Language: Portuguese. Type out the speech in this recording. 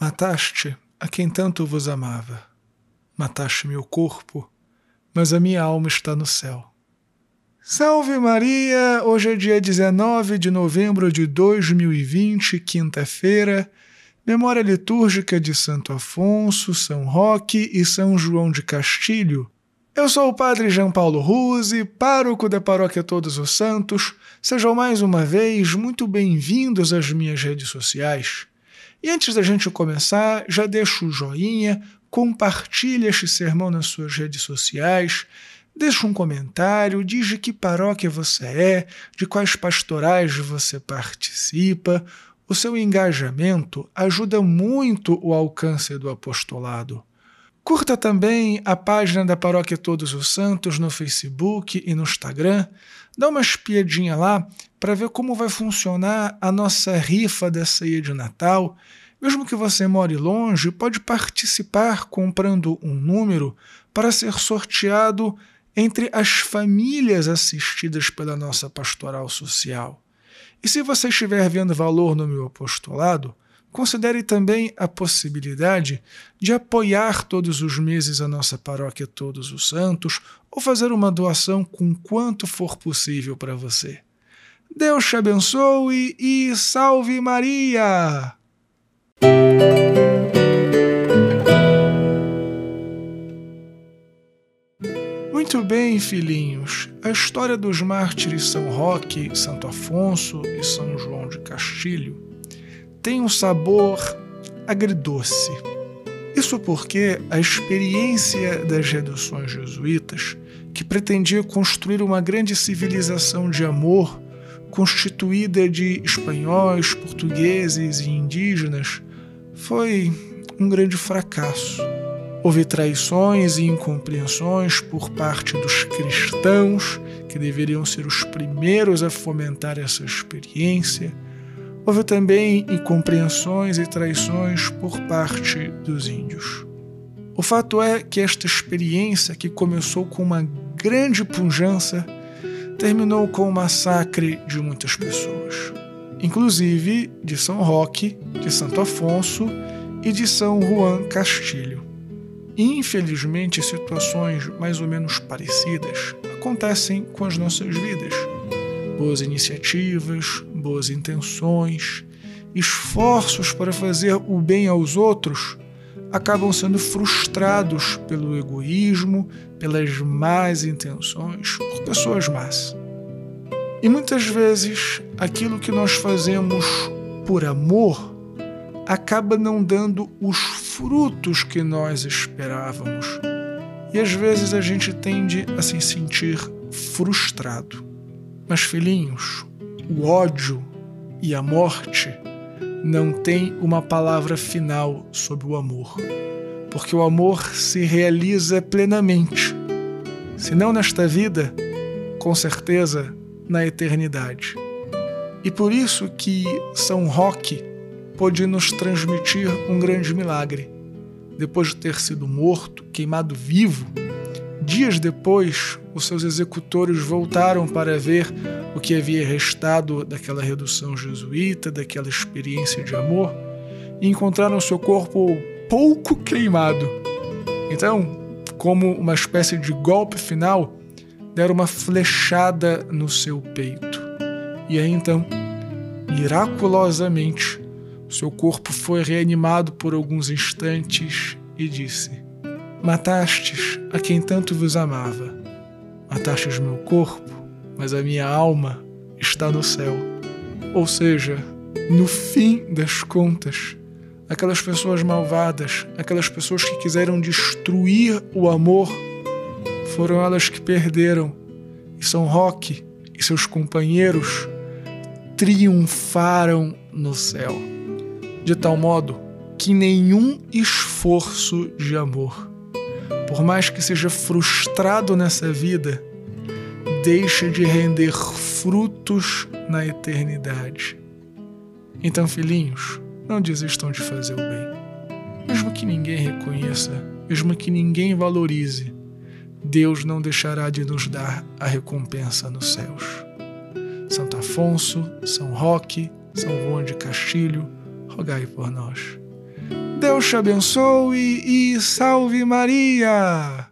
Mataste a quem tanto vos amava. Mataste meu corpo, mas a minha alma está no céu. Salve Maria! Hoje é dia 19 de novembro de 2020, quinta-feira. Memória litúrgica de Santo Afonso, São Roque e São João de Castilho. Eu sou o Padre João Paulo Ruse, pároco da Paróquia Todos os Santos. Sejam mais uma vez muito bem-vindos às minhas redes sociais. E antes da gente começar, já deixa o joinha, compartilha este sermão nas suas redes sociais, deixa um comentário, diz de que paróquia você é, de quais pastorais você participa. O seu engajamento ajuda muito o alcance do apostolado. Curta também a página da Paróquia Todos os Santos no Facebook e no Instagram. Dá uma espiadinha lá para ver como vai funcionar a nossa rifa da ceia de Natal. Mesmo que você more longe, pode participar comprando um número para ser sorteado entre as famílias assistidas pela nossa pastoral social. E se você estiver vendo valor no meu apostolado, considere também a possibilidade de apoiar todos os meses a nossa paróquia Todos os Santos ou fazer uma doação com quanto for possível para você. Deus te abençoe e salve Maria! Muito bem, filhinhos. A história dos mártires São Roque, Santo Afonso e São João de Castilho tem um sabor agridoce. Isso porque a experiência das reduções jesuítas, que pretendia construir uma grande civilização de amor constituída de espanhóis, portugueses e indígenas, foi um grande fracasso. Houve traições e incompreensões por parte dos cristãos, que deveriam ser os primeiros a fomentar essa experiência. Houve também incompreensões e traições por parte dos índios. O fato é que esta experiência, que começou com uma grande pujança, terminou com o massacre de muitas pessoas, inclusive de São Roque, de Santo Afonso e de São Juan Castilho. Infelizmente, situações mais ou menos parecidas acontecem com as nossas vidas. Boas iniciativas, boas intenções, esforços para fazer o bem aos outros acabam sendo frustrados pelo egoísmo, pelas más intenções, por pessoas más. E muitas vezes aquilo que nós fazemos por amor acaba não dando os frutos que nós esperávamos. E às vezes a gente tende a se sentir frustrado. Mas, filhinhos, o ódio e a morte não tem uma palavra final sobre o amor, porque o amor se realiza plenamente, se não nesta vida, com certeza na eternidade. E por isso que São Roque pôde nos transmitir um grande milagre. Depois de ter sido morto, queimado vivo, dias depois, os seus executores voltaram para ver o que havia restado daquela redução jesuíta, daquela experiência de amor, e encontraram seu corpo pouco queimado. Então, como uma espécie de golpe final, deram uma flechada no seu peito. E aí então, miraculosamente, seu corpo foi reanimado por alguns instantes e disse: Matastes a quem tanto vos amava. Matastes meu corpo, mas a minha alma está no céu. Ou seja, no fim das contas, aquelas pessoas malvadas, aquelas pessoas que quiseram destruir o amor, foram elas que perderam. E São Roque e seus companheiros triunfaram no céu, de tal modo que nenhum esforço de amor, por mais que seja frustrado nessa vida, deixa de render frutos na eternidade. Então, filhinhos, não desistam de fazer o bem. Mesmo que ninguém reconheça, mesmo que ninguém valorize, Deus não deixará de nos dar a recompensa nos céus. Santo Afonso, São Roque, São João de Castilho, rogai por nós. Deus te abençoe e salve Maria!